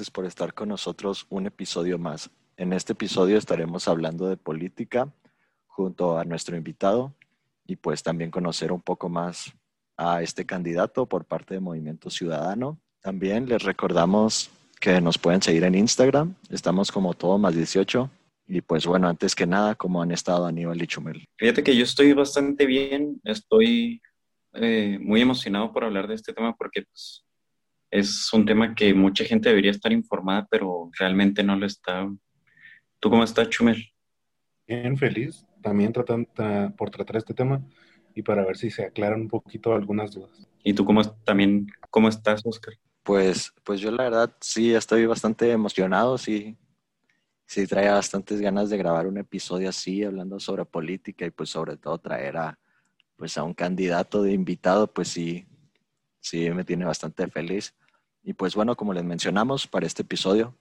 gracias por estar con nosotros un episodio más. En este episodio estaremos hablando de política junto a nuestro invitado y pues también conocer un poco más a este candidato por parte de Movimiento Ciudadano. También les recordamos que nos pueden seguir en Instagram. Estamos como todo más 18. Y pues bueno, antes que nada, ¿cómo han estado Aníbal y Chumel? Fíjate que yo estoy bastante bien. Estoy eh, muy emocionado por hablar de este tema porque pues, es un tema que mucha gente debería estar informada, pero realmente no lo está. ¿Tú cómo estás, Chumel? Bien, feliz. También tratando por tratar este tema y para ver si se aclaran un poquito algunas dudas. ¿Y tú cómo también cómo estás, Oscar? Pues, pues yo la verdad sí estoy bastante emocionado, sí, sí traía bastantes ganas de grabar un episodio así, hablando sobre política y pues sobre todo traer a, pues a un candidato de invitado, pues sí, sí me tiene bastante feliz. Y pues bueno, como les mencionamos, para este episodio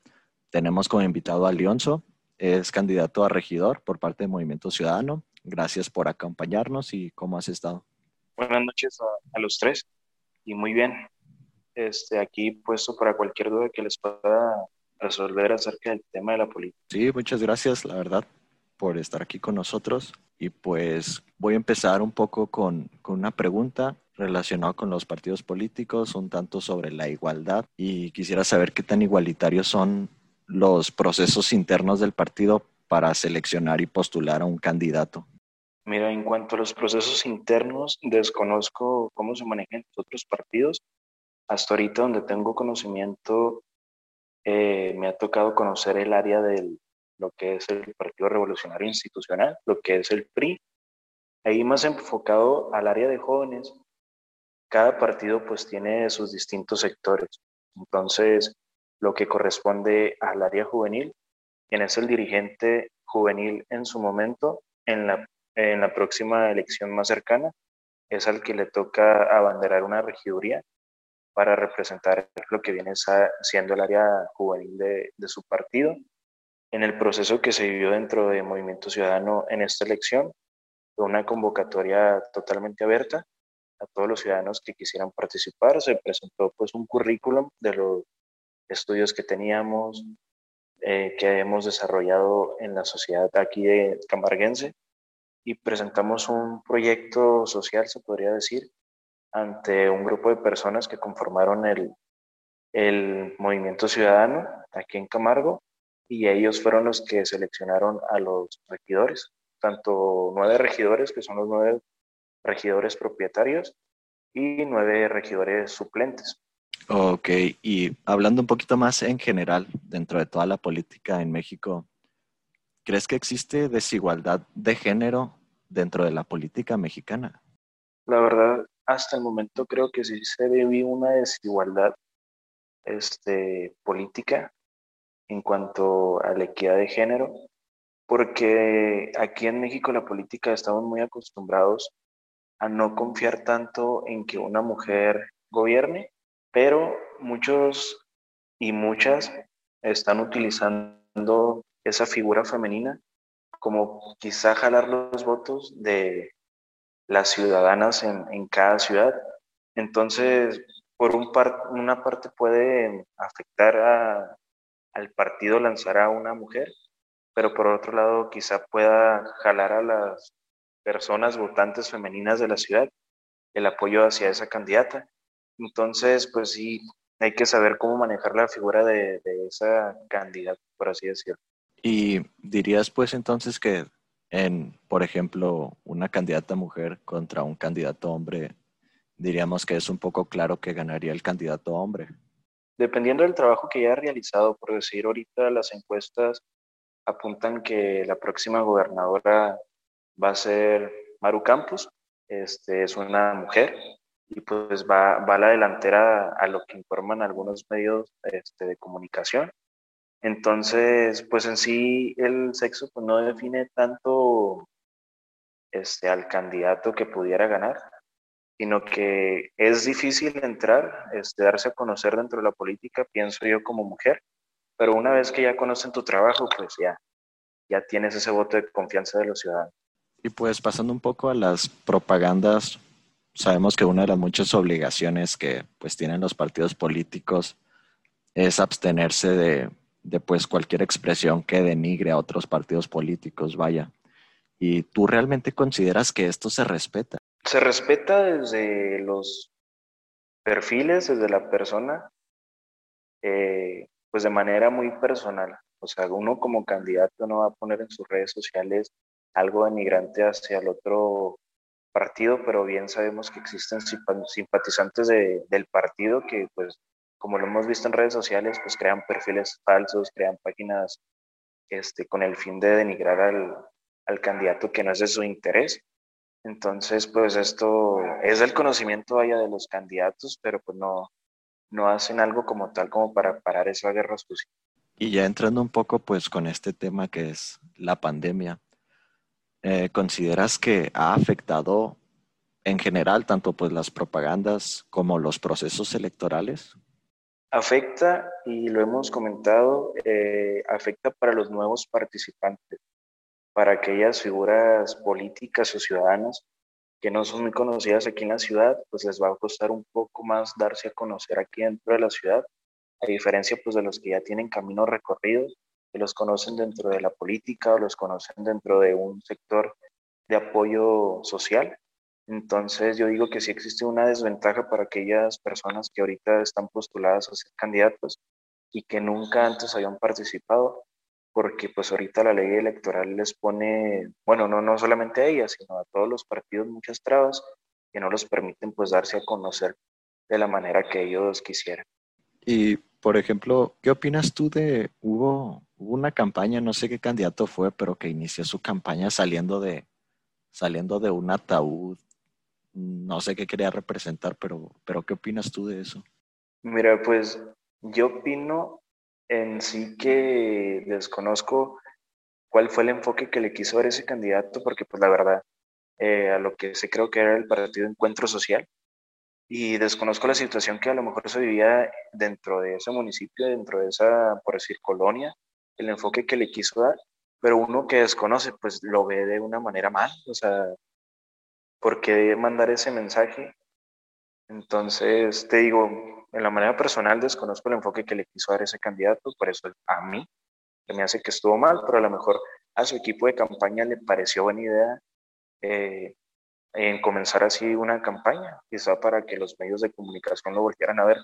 tenemos como invitado a Leonzo, es candidato a regidor por parte del Movimiento Ciudadano. Gracias por acompañarnos y cómo has estado. Buenas noches a, los tres y muy bien. Este, aquí puesto para cualquier duda que les pueda resolver acerca del tema de la política. Sí, muchas gracias, la verdad, por estar aquí con nosotros. Y pues voy a empezar un poco con, con una pregunta relacionado con los partidos políticos, un tanto sobre la igualdad y quisiera saber qué tan igualitarios son los procesos internos del partido para seleccionar y postular a un candidato. Mira, en cuanto a los procesos internos, desconozco cómo se manejan otros partidos. Hasta ahorita donde tengo conocimiento, eh, me ha tocado conocer el área de lo que es el Partido Revolucionario Institucional, lo que es el PRI. Ahí más enfocado al área de jóvenes, cada partido pues tiene sus distintos sectores. Entonces, lo que corresponde al área juvenil, quien es el dirigente juvenil en su momento, en la, en la próxima elección más cercana, es al que le toca abanderar una regiduría para representar lo que viene siendo el área juvenil de, de su partido. En el proceso que se vivió dentro de Movimiento Ciudadano en esta elección, fue una convocatoria totalmente abierta a todos los ciudadanos que quisieran participar. Se presentó pues un currículum de los estudios que teníamos, eh, que hemos desarrollado en la sociedad aquí de Camarguense y presentamos un proyecto social, se podría decir, ante un grupo de personas que conformaron el, el movimiento ciudadano aquí en Camargo y ellos fueron los que seleccionaron a los regidores, tanto nueve regidores, que son los nueve regidores propietarios, y nueve regidores suplentes. Ok, y hablando un poquito más en general, dentro de toda la política en México, ¿crees que existe desigualdad de género dentro de la política mexicana? La verdad, hasta el momento creo que sí se ve una desigualdad este, política en cuanto a la equidad de género, porque aquí en México la política estamos muy acostumbrados a no confiar tanto en que una mujer gobierne, pero muchos y muchas están utilizando esa figura femenina como quizá jalar los votos de las ciudadanas en, cada ciudad. Entonces, por un una parte puede afectar al partido lanzar a una mujer, pero por otro lado quizá pueda jalar a las personas votantes femeninas de la ciudad el apoyo hacia esa candidata. Entonces, pues sí, hay que saber cómo manejar la figura de, esa candidata, por así decirlo. Y dirías pues entonces que en, por ejemplo, una candidata mujer contra un candidato hombre, diríamos que es un poco claro que ganaría el candidato hombre. Dependiendo del trabajo que haya realizado, por decir ahorita las encuestas apuntan que la próxima gobernadora va a ser Maru Campos, este, es una mujer y pues va, va a la delantera a lo que informan algunos medios este, de comunicación. Entonces, pues en sí el sexo pues, no define tanto este, al candidato que pudiera ganar, sino que es difícil entrar, este, darse a conocer dentro de la política, pienso yo como mujer, pero una vez que ya conocen tu trabajo, pues ya, ya tienes ese voto de confianza de los ciudadanos. Y pues pasando un poco a las propagandas, sabemos que una de las muchas obligaciones que pues tienen los partidos políticos es abstenerse de, de pues cualquier expresión que denigre a otros partidos políticos, vaya. ¿Y tú realmente consideras que esto se respeta? Se respeta desde los perfiles, desde la persona, eh, pues de manera muy personal. O sea, uno como candidato no va a poner en sus redes sociales algo denigrante hacia el otro partido, pero bien sabemos que existen simpatizantes del partido que, pues, como lo hemos visto en redes sociales, pues crean perfiles falsos, crean páginas este, con el fin de denigrar al, al candidato que no es de su interés. Entonces, pues esto es del conocimiento vaya de los candidatos, pero pues no, no hacen algo como tal como para parar esa guerra sucia. Y ya entrando un poco pues con este tema que es la pandemia, eh, ¿consideras que ha afectado en general tanto pues las propagandas como los procesos electorales? Afecta, y lo hemos comentado, eh, afecta para los nuevos participantes para aquellas figuras políticas o ciudadanas que no son muy conocidas aquí en la ciudad, pues les va a costar un poco más darse a conocer aquí dentro de la ciudad, a diferencia pues de los que ya tienen camino recorrido, que los conocen dentro de la política o los conocen dentro de un sector de apoyo social. Entonces yo digo que sí existe una desventaja para aquellas personas que ahorita están postuladas a ser candidatos y que nunca antes habían participado porque pues ahorita la ley electoral les pone, bueno, no, no solamente a ellas, sino a todos los partidos muchas trabas que no los permiten pues darse a conocer de la manera que ellos quisieran. Y, por ejemplo, ¿qué opinas tú de, hubo, hubo una campaña, no sé qué candidato fue, pero que inició su campaña saliendo de, saliendo de un ataúd, no sé qué quería representar, pero, pero ¿qué opinas tú de eso? Mira, pues yo opino en sí que desconozco cuál fue el enfoque que le quiso dar ese candidato, porque pues la verdad, eh, a lo que se creo que era el partido Encuentro Social, y desconozco la situación que a lo mejor se vivía dentro de ese municipio, dentro de esa, por decir, colonia, el enfoque que le quiso dar, pero uno que desconoce, pues lo ve de una manera mal, o sea, ¿por qué mandar ese mensaje? Entonces, te digo, en la manera personal desconozco el enfoque que le quiso dar ese candidato, por eso a mí, me hace que estuvo mal, pero a lo mejor a su equipo de campaña le pareció buena idea eh, en comenzar así una campaña, quizá para que los medios de comunicación lo volvieran a ver,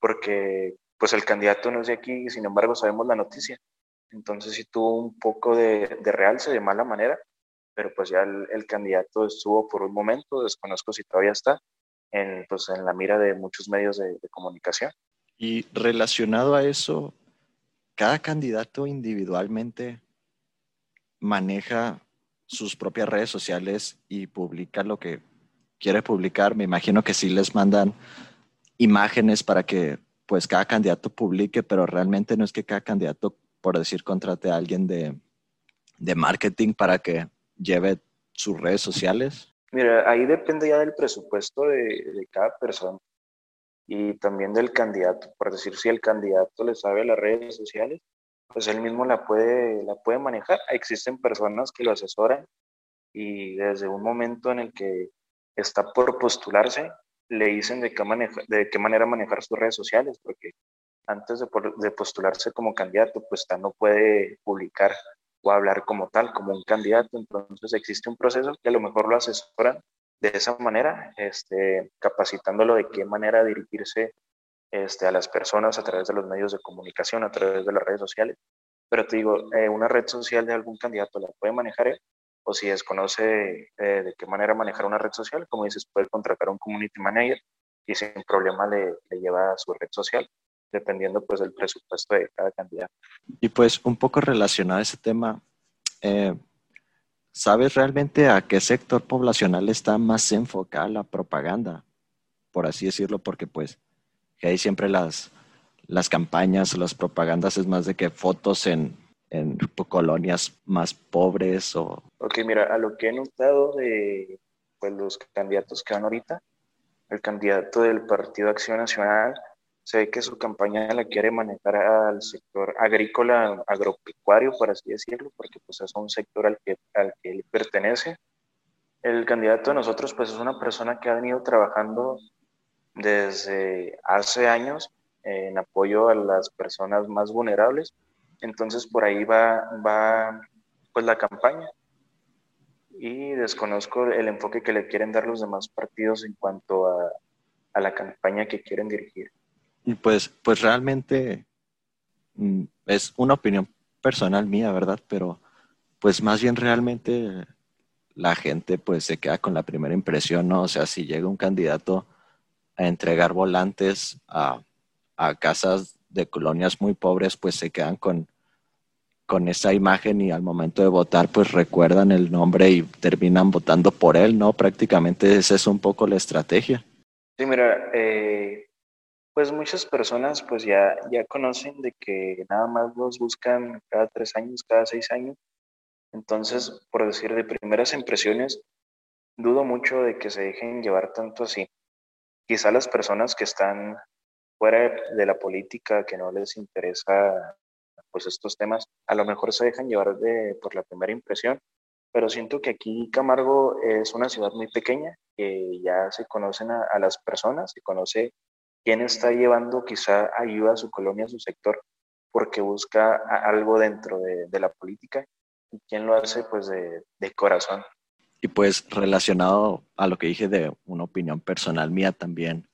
porque pues el candidato no es de aquí sin embargo sabemos la noticia. Entonces sí tuvo un poco de, realce de mala manera, pero pues ya el candidato estuvo por un momento, desconozco si todavía está, en, pues, en la mira de muchos medios de, comunicación. Y relacionado a eso, cada candidato individualmente maneja sus propias redes sociales y publica lo que quiere publicar. Me imagino que sí les mandan imágenes para que pues cada candidato publique, pero realmente no es que cada candidato, por decir, contrate a alguien de, de marketing para que lleve sus redes sociales. Mira, ahí depende ya del presupuesto de, cada persona y también del candidato. Por decir, si el candidato le sabe las redes sociales, pues él mismo la puede, la puede manejar. Existen personas que lo asesoran y desde un momento en el que está por postularse, le dicen de qué, de qué manera manejar sus redes sociales, porque antes de, de postularse como candidato, pues no puede publicar o hablar como tal, como un candidato. Entonces existe un proceso que a lo mejor lo asesoran de esa manera, este, capacitándolo de qué manera dirigirse este, a las personas a través de los medios de comunicación, a través de las redes sociales. Pero te digo, eh, una red social de algún candidato la puede manejar él, o si desconoce eh, de qué manera manejar una red social, como dices, puede contratar a un community manager y sin problema le, le lleva a su red social dependiendo pues del presupuesto de cada candidato. Y pues un poco relacionado a ese tema, eh, ¿sabes realmente a qué sector poblacional está más enfocada la propaganda? Por así decirlo, porque pues que hay siempre las, las campañas, las propagandas es más de que fotos en, en colonias más pobres o... Ok, mira, a lo que he notado de pues, los candidatos que van ahorita, el candidato del Partido Acción Nacional ve que su campaña la quiere manejar al sector agrícola, agropecuario, por así decirlo, porque pues es un sector al que, al que él pertenece. El candidato de nosotros pues es una persona que ha venido trabajando desde hace años en apoyo a las personas más vulnerables. Entonces por ahí va, va pues la campaña y desconozco el enfoque que le quieren dar los demás partidos en cuanto a, a la campaña que quieren dirigir. Y pues, pues realmente mm, es una opinión personal mía, ¿verdad? Pero pues más bien realmente la gente pues se queda con la primera impresión, ¿no? O sea, si llega un candidato a entregar volantes a, a casas de colonias muy pobres, pues se quedan con, con esa imagen y al momento de votar pues recuerdan el nombre y terminan votando por él, ¿no? Prácticamente esa es un poco la estrategia. Sí, mira, eh, pues muchas personas pues ya, ya conocen de que nada más los buscan cada tres años, cada seis años. Entonces, por decir de primeras impresiones, dudo mucho de que se dejen llevar tanto así. Quizá las personas que están fuera de la política, que no les interesa pues estos temas, a lo mejor se dejan llevar de, por la primera impresión, pero siento que aquí Camargo es una ciudad muy pequeña, que ya se conocen a, las personas, se conoce quién está llevando quizá ayuda a su colonia, a su sector, porque busca algo dentro de, la política y quién lo hace pues de, de corazón. Y pues relacionado a lo que dije de una opinión personal mía también,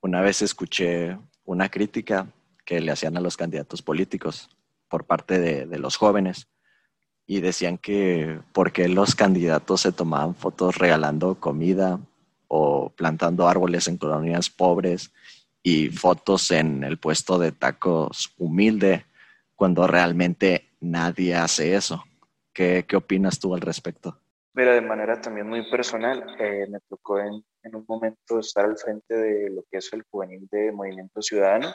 una vez escuché una crítica que le hacían a los candidatos políticos por parte de, de los jóvenes y decían que porque los candidatos se tomaban fotos regalando comida o plantando árboles en colonias pobres y fotos en el puesto de tacos humilde, cuando realmente nadie hace eso. ¿Qué, qué opinas tú al respecto? Mira, de manera también muy personal, eh, me tocó en, en, un momento estar al frente de lo que es el juvenil de Movimiento Ciudadano.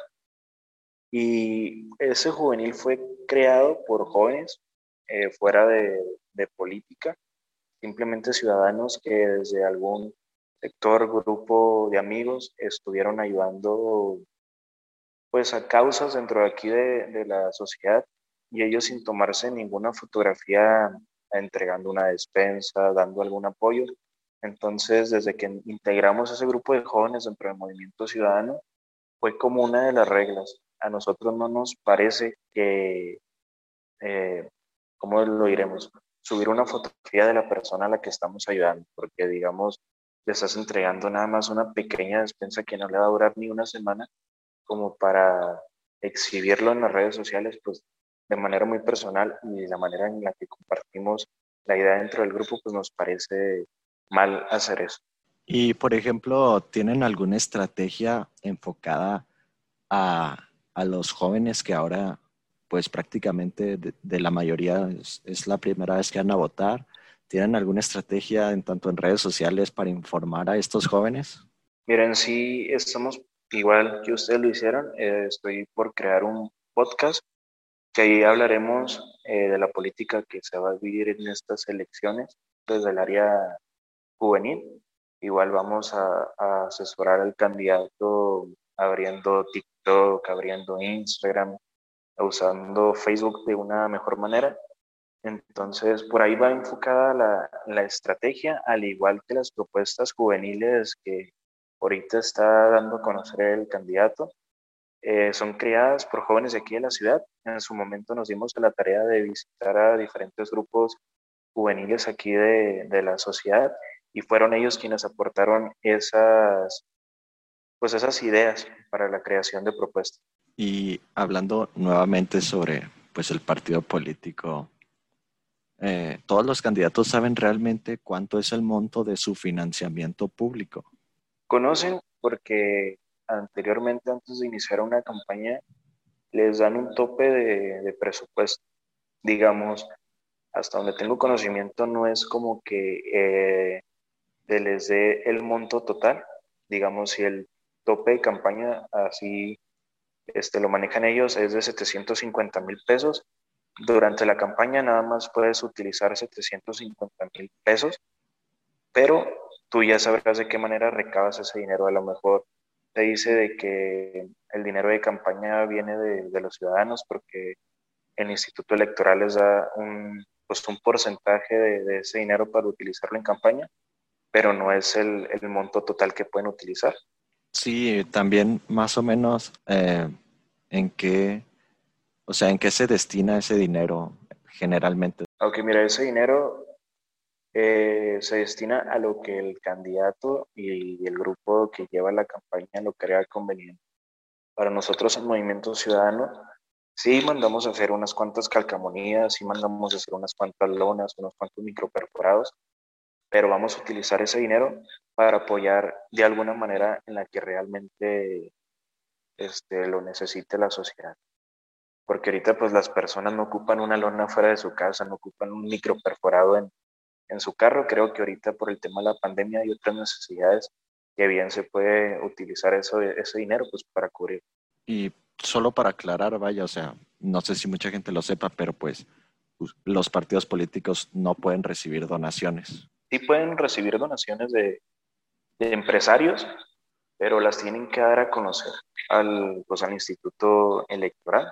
Y ese juvenil fue creado por jóvenes eh, fuera de, política, simplemente ciudadanos que desde algún sector, grupo de amigos estuvieron ayudando pues a causas dentro de aquí de, de la sociedad y ellos sin tomarse ninguna fotografía entregando una despensa, dando algún apoyo. Entonces, desde que integramos ese grupo de jóvenes dentro del movimiento ciudadano, fue como una de las reglas. A nosotros no nos parece que eh, ¿cómo lo diremos? Subir una fotografía de la persona a la que estamos ayudando, porque digamos, le estás entregando nada más una pequeña despensa que no le va a durar ni una semana, como para exhibirlo en las redes sociales, pues de manera muy personal y la manera en la que compartimos la idea dentro del grupo, pues nos parece mal hacer eso. Y, por ejemplo, ¿tienen alguna estrategia enfocada a, a los jóvenes que ahora pues prácticamente de, la mayoría es, la primera vez que van a votar. ¿Tienen alguna estrategia en tanto en redes sociales para informar a estos jóvenes? Miren, sí, estamos igual que ustedes lo hicieron. Eh, estoy por crear un podcast que ahí hablaremos eh, de la política que se va a vivir en estas elecciones desde el área juvenil. Igual vamos a, a asesorar al candidato abriendo TikTok, abriendo Instagram, usando Facebook de una mejor manera. Entonces, por ahí va enfocada la, la, estrategia, al igual que las propuestas juveniles que ahorita está dando a conocer el candidato. Eh, son creadas por jóvenes de aquí de la ciudad. En su momento nos dimos la tarea de visitar a diferentes grupos juveniles aquí de, de la sociedad y fueron ellos quienes aportaron esas, pues esas ideas para la creación de propuestas. Y hablando nuevamente sobre pues, el partido político, eh, ¿todos los candidatos saben realmente cuánto es el monto de su financiamiento público? Conocen porque anteriormente, antes de iniciar una campaña, les dan un tope de, presupuesto. Digamos, hasta donde tengo conocimiento, no es como que eh, les dé el monto total. Digamos, si el tope de campaña así este, lo manejan ellos, es de 750 mil pesos. Durante la campaña nada más puedes utilizar 750 mil pesos, pero tú ya sabrás de qué manera recabas ese dinero. A lo mejor te dice de que el dinero de campaña viene de, los ciudadanos porque el Instituto Electoral les da un, pues un porcentaje de, ese dinero para utilizarlo en campaña, pero no es el, el monto total que pueden utilizar. Sí, también más o menos eh, en qué, o sea, en qué se destina ese dinero generalmente. Aunque mira, ese dinero eh, se destina a lo que el candidato y el grupo que lleva la campaña lo crea conveniente. Para nosotros el Movimiento Ciudadano, sí mandamos a hacer unas cuantas calcamonías, sí mandamos a hacer unas cuantas lonas, unos cuantos microperforados, pero vamos a utilizar ese dinero para apoyar de alguna manera en la que realmente este, lo necesite la sociedad. Porque ahorita pues las personas no ocupan una lona fuera de su casa, no ocupan un microperforado en, en su carro. Creo que ahorita por el tema de la pandemia y otras necesidades que bien se puede utilizar eso, ese dinero pues para cubrir. Y solo para aclarar, vaya, o sea, no sé si mucha gente lo sepa, pero pues los partidos políticos no pueden recibir donaciones sí pueden recibir donaciones de, empresarios, pero las tienen que dar a conocer al, pues, al Instituto Electoral.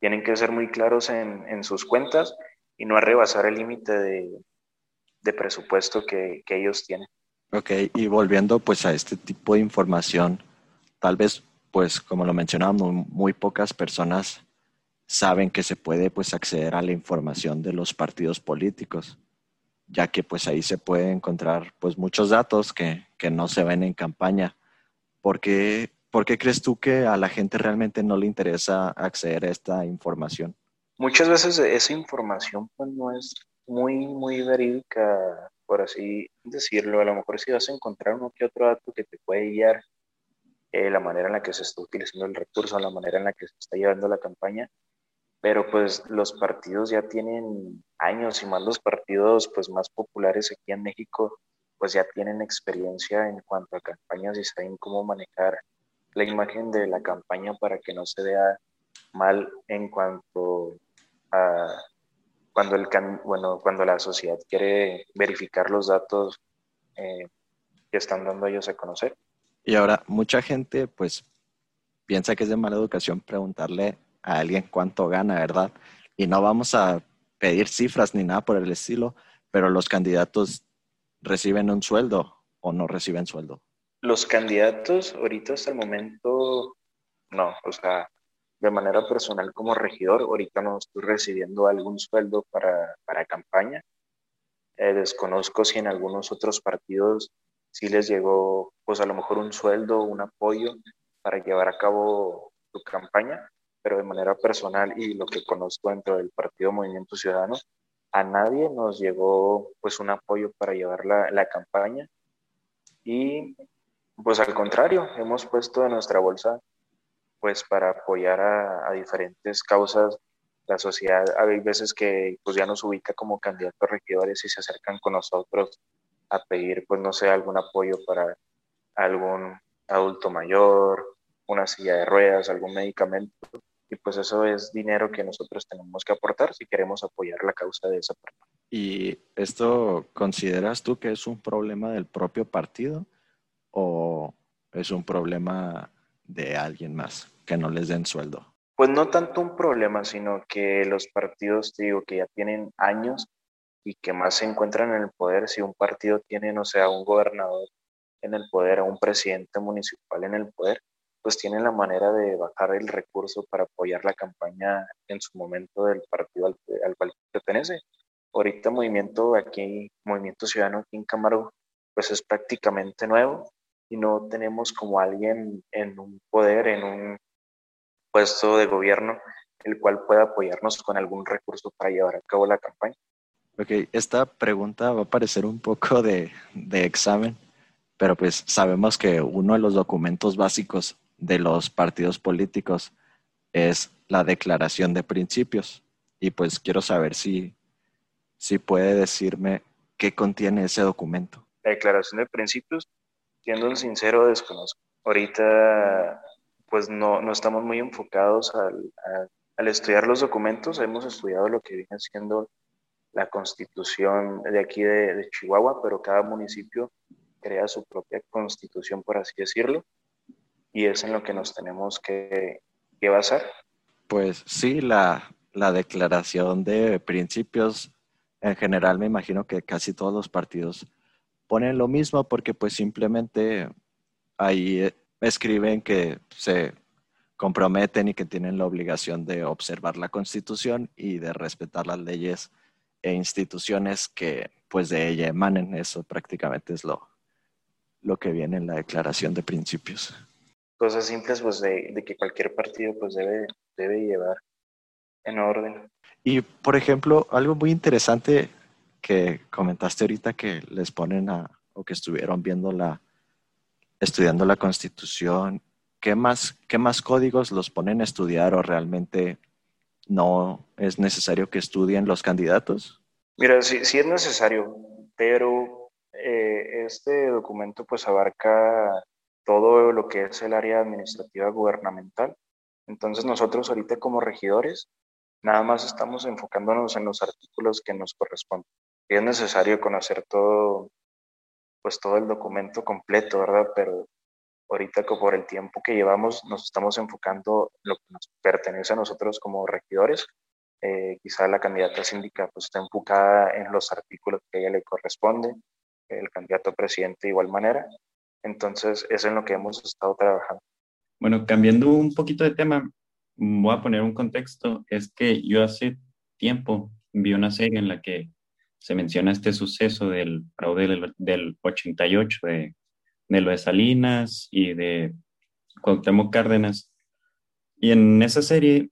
Tienen que ser muy claros en, sus cuentas y no rebasar el límite de, presupuesto que, que ellos tienen. Ok, y volviendo pues a este tipo de información, tal vez pues como lo mencionábamos, muy pocas personas saben que se puede pues acceder a la información de los partidos políticos ya que pues ahí se puede encontrar pues muchos datos que, que no se ven en campaña. ¿Por qué, ¿Por qué crees tú que a la gente realmente no le interesa acceder a esta información? Muchas veces esa información pues no es muy, muy verídica, por así decirlo. A lo mejor si vas a encontrar uno que otro dato que te puede guiar eh, la manera en la que se está utilizando el recurso, la manera en la que se está llevando la campaña, pero pues los partidos ya tienen años y más los partidos pues más populares aquí en México pues ya tienen experiencia en cuanto a campañas y saben cómo manejar la imagen de la campaña para que no se vea mal en cuanto a cuando el bueno cuando la sociedad quiere verificar los datos eh, que están dando ellos a conocer y ahora mucha gente pues piensa que es de mala educación preguntarle a alguien cuánto gana, ¿verdad? Y no vamos a pedir cifras ni nada por el estilo, pero los candidatos reciben un sueldo o no reciben sueldo. Los candidatos ahorita hasta el momento, no, o sea, de manera personal como regidor, ahorita no estoy recibiendo algún sueldo para, para campaña. Eh, desconozco si en algunos otros partidos sí les llegó, pues a lo mejor un sueldo, un apoyo para llevar a cabo su campaña, pero de manera personal y lo que conozco dentro del Partido Movimiento Ciudadano, a nadie nos llegó pues un apoyo para llevar la, la campaña y pues al contrario, hemos puesto en nuestra bolsa pues para apoyar a, a diferentes causas la sociedad. Hay veces que pues ya nos ubica como candidatos regidores y se acercan con nosotros a pedir pues no sé algún apoyo para algún adulto mayor, una silla de ruedas, algún medicamento y pues eso es dinero que nosotros tenemos que aportar si queremos apoyar la causa de esa persona. ¿Y esto consideras tú que es un problema del propio partido o es un problema de alguien más que no les den sueldo? Pues no tanto un problema, sino que los partidos, digo, que ya tienen años y que más se encuentran en el poder, si un partido tiene, no sé, a un gobernador en el poder, un presidente municipal en el poder, pues tienen la manera de bajar el recurso para apoyar la campaña en su momento del partido al, cual pertenece. Ahorita movimiento aquí, Movimiento Ciudadano aquí en Camargo, pues es prácticamente nuevo y no tenemos como alguien en un poder, en un puesto de gobierno, el cual pueda apoyarnos con algún recurso para llevar a cabo la campaña. Ok, esta pregunta va a parecer un poco de, de examen, pero pues sabemos que uno de los documentos básicos de los partidos políticos es la declaración de principios. Y pues quiero saber si, si puede decirme qué contiene ese documento. La declaración de principios, siendo sincero, desconozco. Ahorita pues no, no estamos muy enfocados al, al, estudiar los documentos, hemos estudiado lo que viene siendo la constitución de aquí de, de Chihuahua, pero cada municipio crea su propia constitución, por así decirlo y es en lo que nos tenemos que, que basar. Pues sí, la, la declaración de principios en general me imagino que casi todos los partidos ponen lo mismo porque pues simplemente ahí eh, escriben que se comprometen y que tienen la obligación de observar la Constitución y de respetar las leyes e instituciones que pues de ella emanen. Eso prácticamente es lo, lo que viene en la Declaración de Principios. Cosas simples pues de, de que cualquier partido pues debe, debe llevar en orden. Y por ejemplo, algo muy interesante que comentaste ahorita que les ponen a, o que estuvieron viendo la, estudiando la Constitución, ¿qué más, qué más códigos los ponen a estudiar o realmente no es necesario que estudien los candidatos? Mira, sí, sí es necesario, pero eh, este documento pues abarca todo lo que es el área administrativa gubernamental. Entonces nosotros ahorita como regidores nada más estamos enfocándonos en los artículos que nos corresponden. Es necesario conocer todo, pues todo el documento completo, ¿verdad? Pero ahorita por el tiempo que llevamos nos estamos enfocando en lo que nos pertenece a nosotros como regidores. Eh, quizá la candidata síndica pues está enfocada en los artículos que a ella le corresponde, el candidato presidente de igual manera. Entonces, es en lo que hemos estado trabajando. Bueno, cambiando un poquito de tema, voy a poner un contexto. Es que yo hace tiempo vi una serie en la que se menciona este suceso del fraude del, del 88 de de lo de Salinas y de Cuauhtémoc Cárdenas. Y en esa serie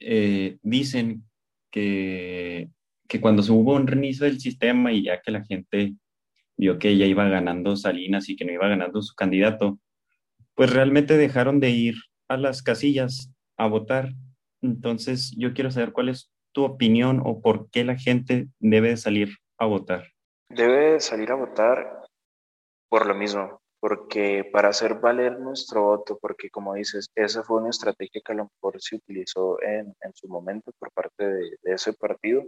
eh, dicen que, que cuando se hubo un reinicio del sistema y ya que la gente vio que ya iba ganando Salinas y que no iba ganando su candidato, pues realmente dejaron de ir a las casillas a votar. Entonces yo quiero saber cuál es tu opinión o por qué la gente debe salir a votar. Debe salir a votar por lo mismo, porque para hacer valer nuestro voto, porque como dices, esa fue una estrategia que a lo mejor se utilizó en, en su momento por parte de, ese partido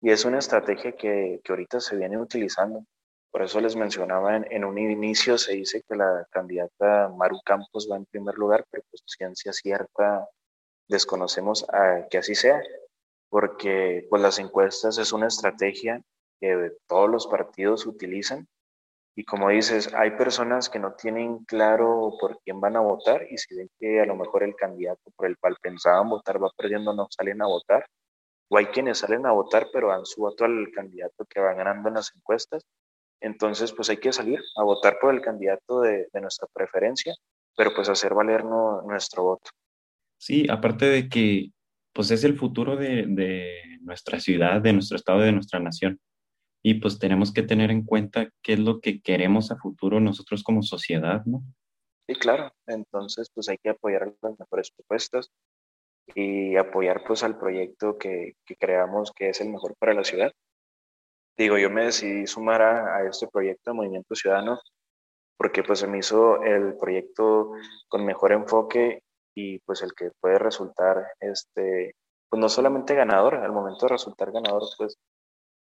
y es una estrategia que, que, ahorita se viene utilizando. Por eso les mencionaba, en, un inicio se dice que la candidata Maru Campos va en primer lugar, pero pues ciencia cierta desconocemos que así sea, porque pues las encuestas es una estrategia que todos los partidos utilizan y como dices, hay personas que no tienen claro por quién van a votar y si ven que a lo mejor el candidato por el cual pensaban votar va perdiendo, no salen a votar. O hay quienes salen a votar pero dan su voto al candidato que va ganando en las encuestas. Entonces, pues hay que salir a votar por el candidato de, de nuestra preferencia, pero pues hacer valer no, nuestro voto. Sí, aparte de que pues es el futuro de, de nuestra ciudad, de nuestro estado, de nuestra nación y pues tenemos que tener en cuenta qué es lo que queremos a futuro nosotros como sociedad, ¿no? Sí, claro. Entonces, pues hay que apoyar las mejores propuestas y apoyar pues al proyecto que, que creamos que es el mejor para la ciudad. Digo, yo me decidí sumar a, a este proyecto de Movimiento Ciudadano porque pues se me hizo el proyecto con mejor enfoque y pues el que puede resultar, este, pues no solamente ganador, al momento de resultar ganador, pues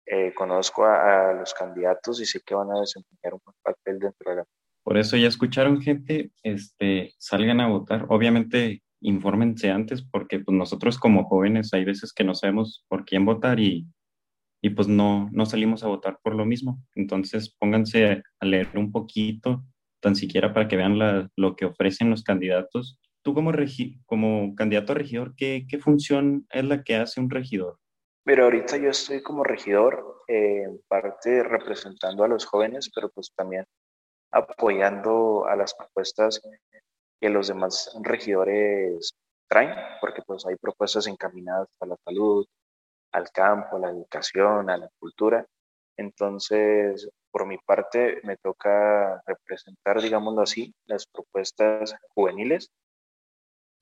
eh, conozco a, los candidatos y sé que van a desempeñar un papel dentro de la... Por eso ya escucharon gente, este, salgan a votar. Obviamente, infórmense antes porque pues, nosotros como jóvenes hay veces que no sabemos por quién votar y, y pues no, no salimos a votar por lo mismo. Entonces pónganse a leer un poquito, tan siquiera para que vean la, lo que ofrecen los candidatos. Tú como, como candidato a regidor, ¿qué, ¿qué función es la que hace un regidor? Mira, ahorita yo estoy como regidor, eh, en parte representando a los jóvenes, pero pues también apoyando a las propuestas que los demás regidores traen, porque pues hay propuestas encaminadas a la salud, al campo, a la educación, a la cultura. Entonces, por mi parte, me toca representar, digámoslo así, las propuestas juveniles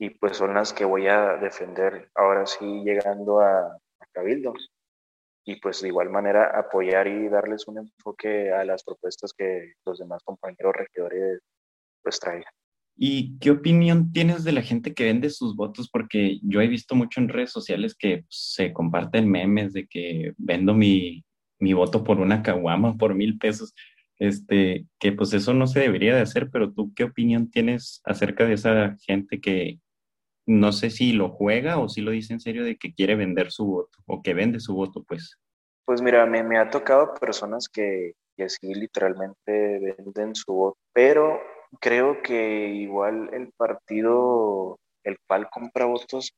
y pues son las que voy a defender ahora sí llegando a, Cabildo. Y pues de igual manera apoyar y darles un enfoque a las propuestas que los demás compañeros regidores pues traigan. ¿Y qué opinión tienes de la gente que vende sus votos? Porque yo he visto mucho en redes sociales que se comparten memes de que vendo mi, mi voto por una caguama, por mil pesos. Este, que pues eso no se debería de hacer, pero tú qué opinión tienes acerca de esa gente que, no sé si lo juega o si lo dice en serio de que quiere vender su voto o que vende su voto, pues. Pues mira, me, me ha tocado personas que, que sí literalmente venden su voto, pero creo que igual el partido el cual compra votos,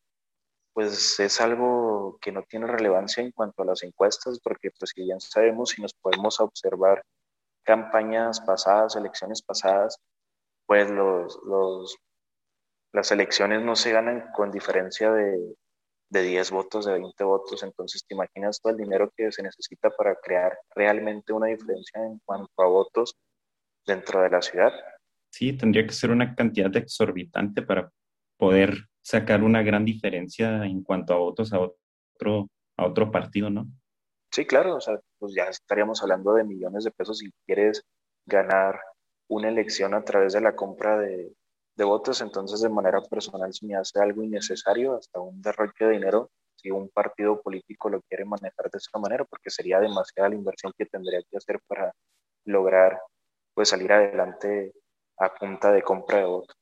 pues es algo que no tiene relevancia en cuanto a las encuestas, porque pues que ya sabemos y nos podemos observar campañas pasadas, elecciones pasadas, pues los, los, las elecciones no se ganan con diferencia de, de 10 votos, de 20 votos, entonces te imaginas todo el dinero que se necesita para crear realmente una diferencia en cuanto a votos dentro de la ciudad. Sí, tendría que ser una cantidad exorbitante para poder sacar una gran diferencia en cuanto a votos a otro, a otro partido, ¿no? Sí, claro, o sea, pues ya estaríamos hablando de millones de pesos si quieres ganar una elección a través de la compra de, de votos, entonces de manera personal se me hace algo innecesario, hasta un derroche de dinero, si un partido político lo quiere manejar de esa manera, porque sería demasiada la inversión que tendría que hacer para lograr pues salir adelante a punta de compra de votos.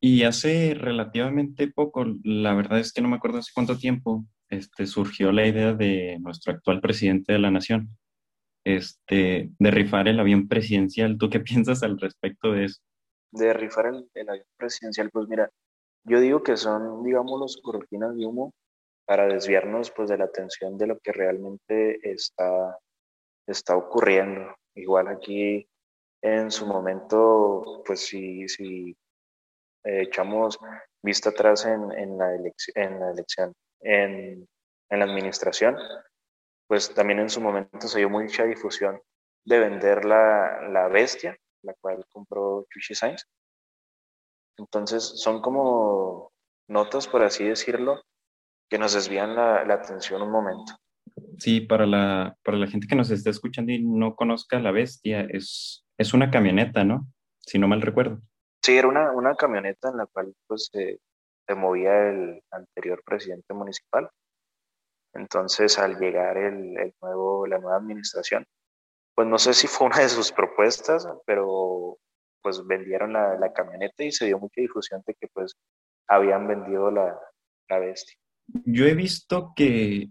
Y hace relativamente poco, la verdad es que no me acuerdo hace cuánto tiempo, este, surgió la idea de nuestro actual presidente de la nación, este, de rifar el avión presidencial. ¿Tú qué piensas al respecto de eso? De rifar el, avión presidencial, pues mira, yo digo que son, digamos, los cortinas de humo para desviarnos pues de la atención de lo que realmente está, está ocurriendo. Igual aquí en su momento, pues si, si eh, echamos vista atrás en, en, la, en la elección, en, en, la administración, pues también en su momento se dio mucha difusión de vender la, la bestia, la cual compró Chuchi Sainz. Entonces son como notas, por así decirlo, que nos desvían la, la, atención un momento. Sí, para la, para la gente que nos está escuchando y no conozca la bestia, es, es una camioneta, ¿no? Si no mal recuerdo. Sí, era una, una camioneta en la cual pues se, movía el anterior presidente municipal. Entonces, al llegar el, el, nuevo, la nueva administración, pues no sé si fue una de sus propuestas, pero pues vendieron la, la camioneta y se dio mucha difusión de que pues habían vendido la, la bestia. Yo he visto que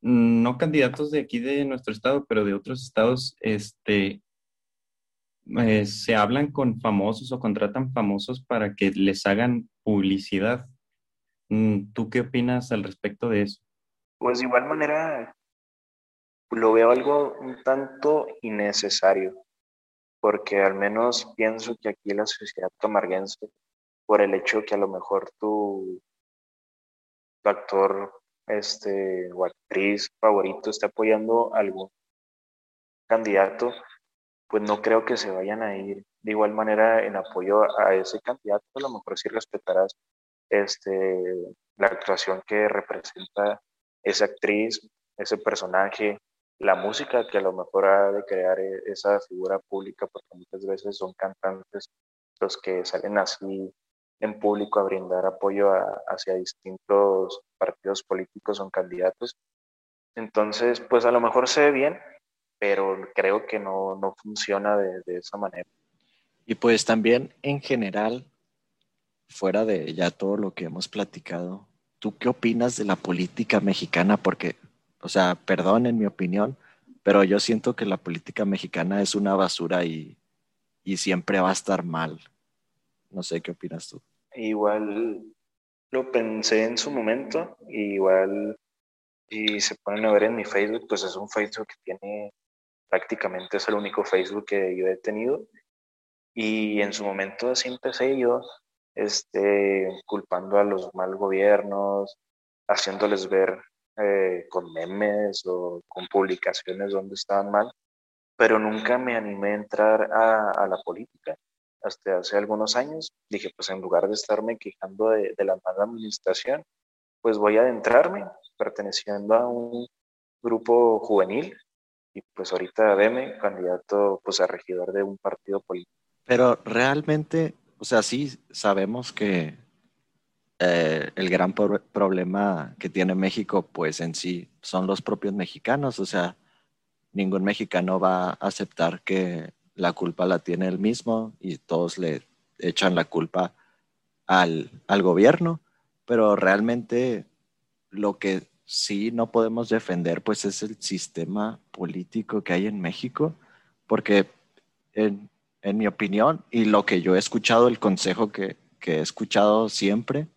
no candidatos de aquí de nuestro estado, pero de otros estados, este, eh, se hablan con famosos o contratan famosos para que les hagan publicidad. Mm, ¿Tú qué opinas al respecto de eso? Pues de igual manera lo veo algo un tanto innecesario, porque al menos pienso que aquí la sociedad camarguense, por el hecho que a lo mejor tu, actor este, o actriz favorito está apoyando a algún candidato, pues no creo que se vayan a ir de igual manera en apoyo a ese candidato. A lo mejor sí respetarás este, la actuación que representa esa actriz, ese personaje, la música que a lo mejor ha de crear e, esa figura pública, porque muchas veces son cantantes los que salen así en público a brindar apoyo hacia distintos partidos políticos o candidatos. Entonces, pues a lo mejor se ve bien, pero creo que no, no funciona de, de, esa manera. Y pues también en general, fuera de ya todo lo que hemos platicado, ¿tú qué opinas de la política mexicana? Porque, o sea, perdón en mi opinión, pero yo siento que la política mexicana es una basura y, y siempre va a estar mal. No sé qué opinas tú. Igual lo pensé en su momento, igual y se ponen a ver en mi Facebook, pues es un Facebook que tiene prácticamente es el único Facebook que yo he tenido. Y en su momento así empecé yo, este, culpando a los mal gobiernos, haciéndoles ver eh, con memes o con publicaciones donde estaban mal, pero nunca me animé a entrar a, a la política. Hasta hace algunos años dije, pues en lugar de estarme quejando de, de la mala administración, pues voy a adentrarme perteneciendo a un grupo juvenil y pues ahorita Deme, candidato pues a regidor de un partido político. Pero realmente, o sea, sí sabemos que eh, el gran pro problema que tiene México pues en sí son los propios mexicanos, o sea, ningún mexicano va a aceptar que la culpa la tiene él mismo y todos le echan la culpa al, al gobierno, pero realmente lo que sí no podemos defender, pues es el sistema político que hay en México, porque en, en mi opinión, y lo que yo he escuchado, el consejo que, que he escuchado siempre,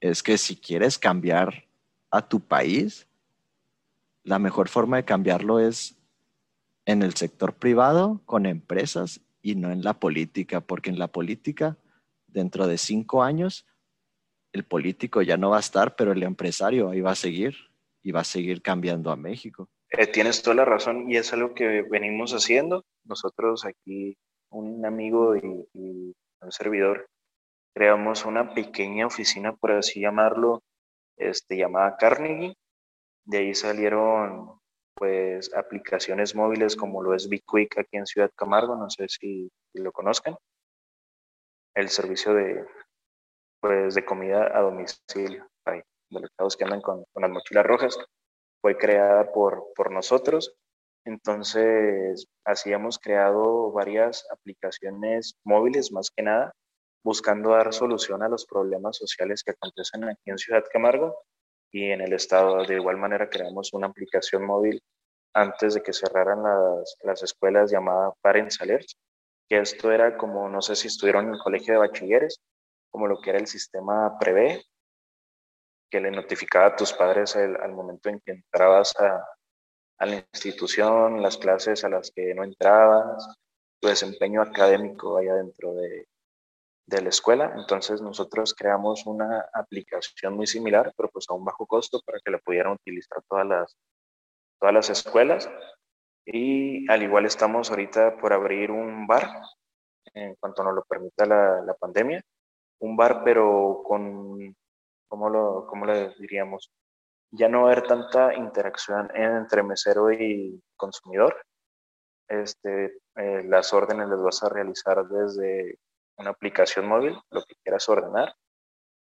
es que si quieres cambiar a tu país, la mejor forma de cambiarlo es en el sector privado, con empresas y no en la política, porque en la política, dentro de cinco años, el político ya no va a estar, pero el empresario ahí va a seguir y va a seguir cambiando a México. Eh, tienes toda la razón y es algo que venimos haciendo. Nosotros aquí, un amigo y, y un servidor, creamos una pequeña oficina, por así llamarlo, este, llamada Carnegie. De ahí salieron pues aplicaciones móviles como lo es BigQuick aquí en Ciudad Camargo, no sé si, lo conozcan. El servicio de pues de comida a domicilio, de los que andan con, con, las mochilas rojas, fue creada por, por nosotros. Entonces, así hemos creado varias aplicaciones móviles, más que nada, buscando dar solución a los problemas sociales que acontecen aquí en Ciudad Camargo y en el estado. De igual manera creamos una aplicación móvil antes de que cerraran las, las escuelas llamada Parents Alert, que esto era como, no sé si estuvieron en el colegio de bachilleres, como lo que era el sistema Prevé, que le notificaba a tus padres al momento en que entrabas a, a la institución, las clases a las que no entrabas, tu desempeño académico allá dentro de, de la escuela. Entonces nosotros creamos una aplicación muy similar, pero pues a un bajo costo para que la pudieran utilizar todas las, todas las escuelas. Y al igual estamos ahorita por abrir un bar, en cuanto nos lo permita la, la pandemia, un bar pero con, ¿cómo lo, cómo le diríamos? Ya no haber tanta interacción entre mesero y consumidor. Este, eh, las órdenes las vas a realizar desde una aplicación móvil, lo que quieras ordenar,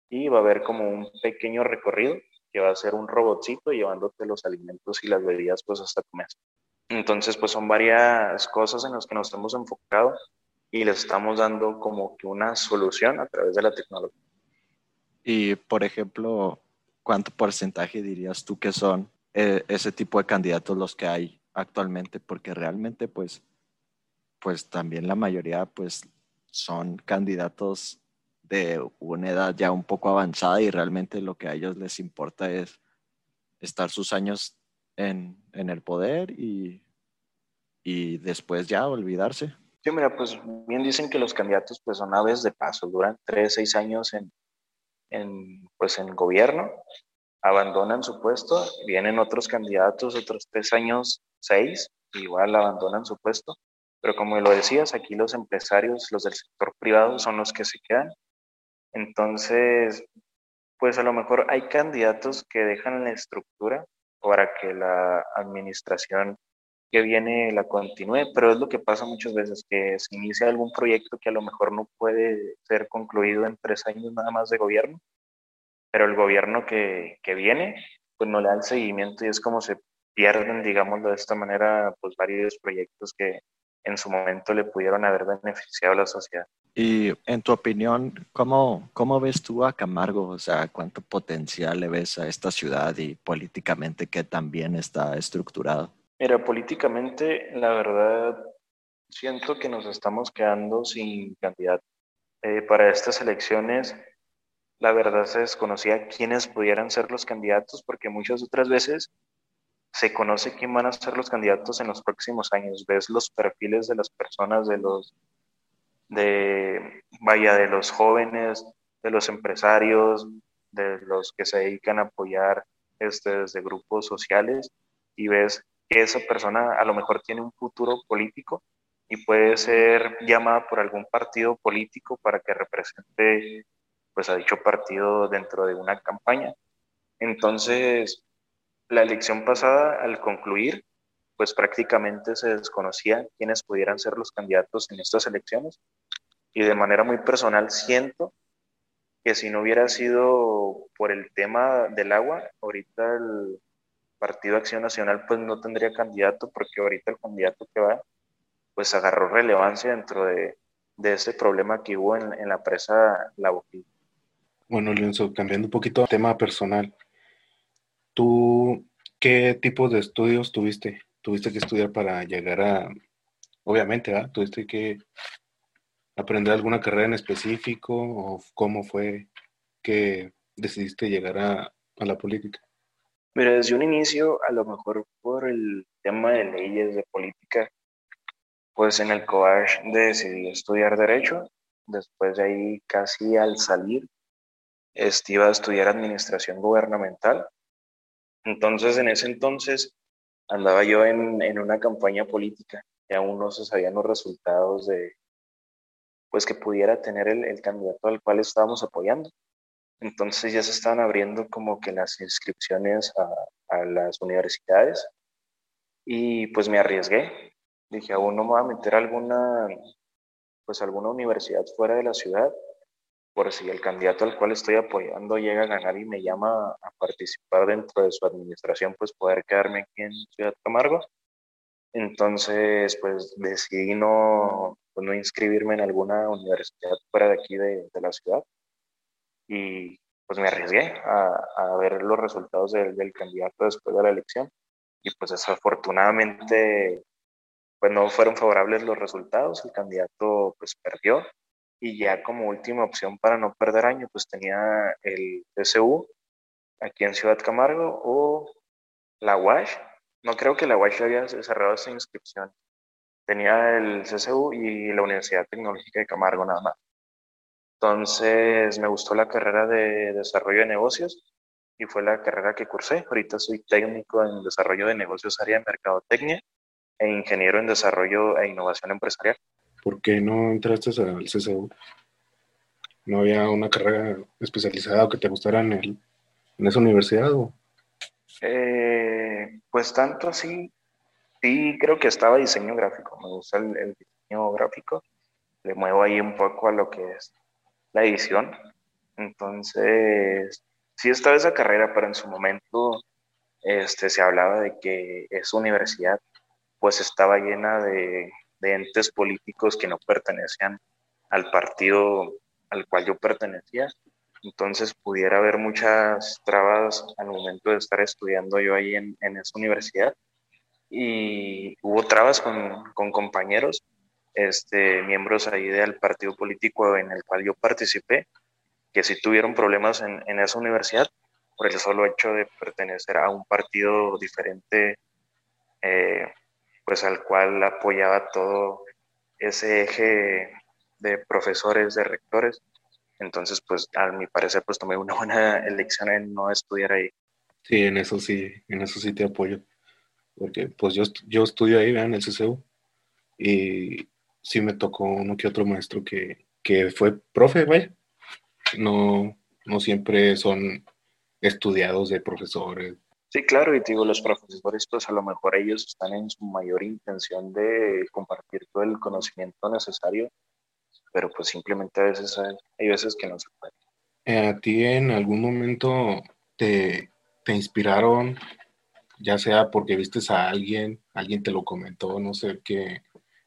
y va a haber como un pequeño recorrido que va a ser un robotcito llevándote los alimentos y las bebidas pues hasta tu mesa. Entonces pues son varias cosas en las que nos hemos enfocado y les estamos dando como que una solución a través de la tecnología. Y por ejemplo, ¿cuánto porcentaje dirías tú que son eh, ese tipo de candidatos los que hay actualmente? Porque realmente pues pues también la mayoría pues son candidatos de una edad ya un poco avanzada y realmente lo que a ellos les importa es estar sus años en, en el poder y, y después ya olvidarse. Sí, mira, pues bien dicen que los candidatos pues son aves de paso, duran tres, seis años en, en, pues en gobierno, abandonan su puesto, vienen otros candidatos, otros tres años, seis, igual abandonan su puesto, pero como lo decías, aquí los empresarios, los del sector privado son los que se quedan. Entonces, pues a lo mejor hay candidatos que dejan la estructura para que la administración que viene la continúe, pero es lo que pasa muchas veces, que se inicia algún proyecto que a lo mejor no puede ser concluido en tres años nada más de gobierno, pero el gobierno que, que viene, pues no le da el seguimiento y es como se pierden, digámoslo de esta manera, pues varios proyectos que, en su momento le pudieron haber beneficiado a la sociedad. Y en tu opinión, ¿cómo, ¿cómo ves tú a Camargo? O sea, ¿cuánto potencial le ves a esta ciudad y políticamente qué también está estructurado? Mira, políticamente, la verdad, siento que nos estamos quedando sin candidato. Eh, para estas elecciones, la verdad se desconocía quiénes pudieran ser los candidatos, porque muchas otras veces se conoce quién van a ser los candidatos en los próximos años, ves los perfiles de las personas, de los, de, vaya, de los jóvenes, de los empresarios, de los que se dedican a apoyar este, desde grupos sociales y ves que esa persona a lo mejor tiene un futuro político y puede ser llamada por algún partido político para que represente pues a dicho partido dentro de una campaña. Entonces, la elección pasada, al concluir, pues prácticamente se desconocía quiénes pudieran ser los candidatos en estas elecciones. Y de manera muy personal siento que si no hubiera sido por el tema del agua, ahorita el Partido Acción Nacional pues no tendría candidato porque ahorita el candidato que va pues agarró relevancia dentro de, ese problema que hubo en, la presa La Boquilla. Bueno, Lienzo, cambiando un poquito de tema personal, ¿Tú qué tipo de estudios tuviste? ¿Tuviste que estudiar para llegar a, obviamente, ¿verdad? Tuviste que aprender alguna carrera en específico o cómo fue que decidiste llegar a, a la política. Mira, desde un inicio, a lo mejor por el tema de leyes, de política, pues en el COASH decidí estudiar Derecho. Después de ahí, casi al salir, este, iba a estudiar Administración Gubernamental. Entonces, en ese entonces, andaba yo en, en una campaña política y aún no se sabían los resultados de, pues que pudiera tener el, el candidato al cual estábamos apoyando. Entonces ya se estaban abriendo como que las inscripciones a, a las universidades y pues me arriesgué. Dije, aún no me voy a meter alguna, pues alguna universidad fuera de la ciudad, por si el candidato al cual estoy apoyando llega a ganar y me llama a participar dentro de su administración, pues poder quedarme aquí en Ciudad Camargo. Entonces, pues decidí no, pues, no inscribirme en alguna universidad fuera de aquí de, de la ciudad. Y pues me arriesgué a, a ver los resultados del, del, candidato después de la elección. Y pues desafortunadamente pues no fueron favorables los resultados, el candidato pues perdió y ya como última opción para no perder año pues tenía el TCU aquí en Ciudad Camargo o la UASH, no creo que la UASH había cerrado esa inscripción, tenía el CCU y la Universidad Tecnológica de Camargo nada más. Entonces me gustó la carrera de desarrollo de negocios y fue la carrera que cursé. Ahorita soy técnico en desarrollo de negocios, área de mercadotecnia e ingeniero en desarrollo e innovación empresarial. ¿Por qué no entraste al CCU? ¿No había una carrera especializada o que te gustara en, esa universidad? O? Eh, pues tanto así, sí creo que estaba diseño gráfico, me gusta el, el diseño gráfico, le muevo ahí un poco a lo que es la edición. Entonces, sí estaba esa carrera, pero en su momento este, se hablaba de que esa universidad pues estaba llena de, de entes políticos que no pertenecían al partido al cual yo pertenecía. Entonces pudiera haber muchas trabas al momento de estar estudiando yo ahí en, en esa universidad. Y hubo trabas con, con compañeros este, miembros ahí del partido político en el cual yo participé, que sí tuvieron problemas en, en, esa universidad por el solo hecho de pertenecer a un partido diferente, eh, pues al cual apoyaba todo ese eje de profesores, de rectores. Entonces, pues a mi parecer, pues tomé una buena elección en no estudiar ahí. Sí, en eso sí, en eso sí te apoyo. Porque pues yo, yo estudio ahí, vean, en el CCU. Y sí me tocó uno que otro maestro que, que fue profe, vaya. No, no siempre son estudiados de profesores. Sí, claro, y digo, los profesores, pues a lo mejor ellos están en su mayor intención de compartir todo el conocimiento necesario, pero pues simplemente a veces hay, hay veces que no se puede. Eh, ¿A ti en algún momento te, te inspiraron, ya sea porque vistes a alguien, alguien te lo comentó, no sé, qué,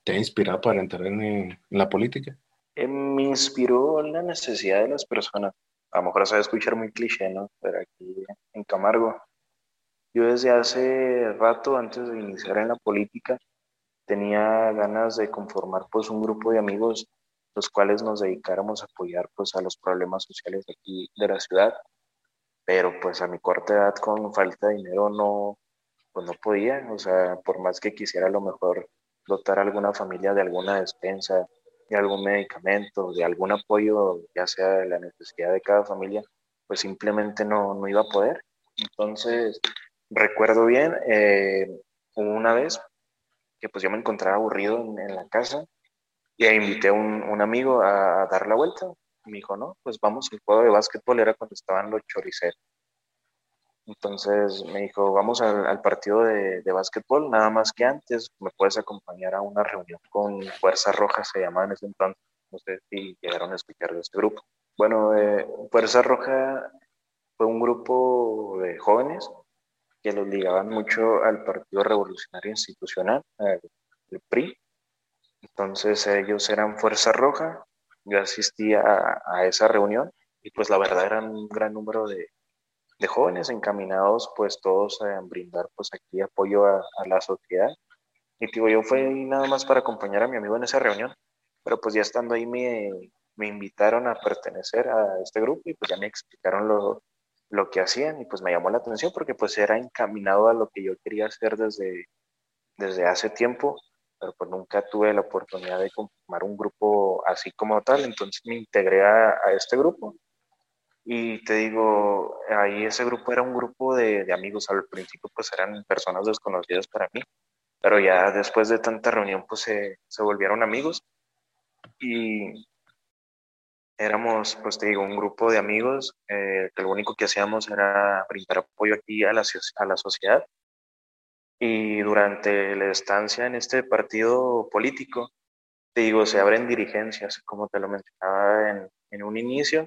te ha inspirado para entrar en, en la política? Eh, me inspiró la necesidad de las personas. A lo mejor se va a escuchar muy cliché, ¿no? Pero aquí en Camargo, yo desde hace rato, antes de iniciar en la política, tenía ganas de conformar pues un grupo de amigos los cuales nos dedicáramos a apoyar pues a los problemas sociales de aquí de la ciudad pero pues a mi corta edad con falta de dinero no pues no podía o sea por más que quisiera a lo mejor dotar a alguna familia de alguna despensa, de algún medicamento, de algún apoyo, ya sea de la necesidad de cada familia, pues simplemente no, no iba a poder. Entonces, recuerdo bien, eh, una vez que pues yo me encontraba aburrido en, en la casa y invité a un, un, amigo a, a dar la vuelta. Y me dijo, no, pues vamos al juego de básquetbol, era cuando estaban los choriceros. Entonces me dijo, vamos al, al partido de, de, básquetbol, nada más que antes me puedes acompañar a una reunión con Fuerza Roja, se llamaba en ese entonces, no sé si llegaron a escuchar de este grupo. Bueno, eh, Fuerza Roja fue un grupo de jóvenes que los ligaban mucho al Partido Revolucionario Institucional, el, el PRI. Entonces ellos eran Fuerza Roja, yo asistía a, esa reunión y pues la verdad eran un gran número de, de jóvenes encaminados pues todos a brindar pues aquí apoyo a, a la sociedad Y digo, yo fui nada más para acompañar a mi amigo en esa reunión, pero pues ya estando ahí me, me invitaron a pertenecer a este grupo y pues ya me explicaron lo, lo que hacían y pues me llamó la atención porque pues era encaminado a lo que yo quería hacer desde, desde hace tiempo, pero pues nunca tuve la oportunidad de conformar un grupo así como tal, entonces me integré a, a este grupo y te digo, ahí ese grupo era un grupo de, de, amigos. Al principio, pues eran personas desconocidas para mí, pero ya después de tanta reunión, pues se, se volvieron amigos. Y éramos, pues te digo, un grupo de amigos eh, que lo único que hacíamos era brindar apoyo aquí a la, a la sociedad. Y durante la estancia en este partido político, te digo, se abren dirigencias, como te lo mencionaba en, en un inicio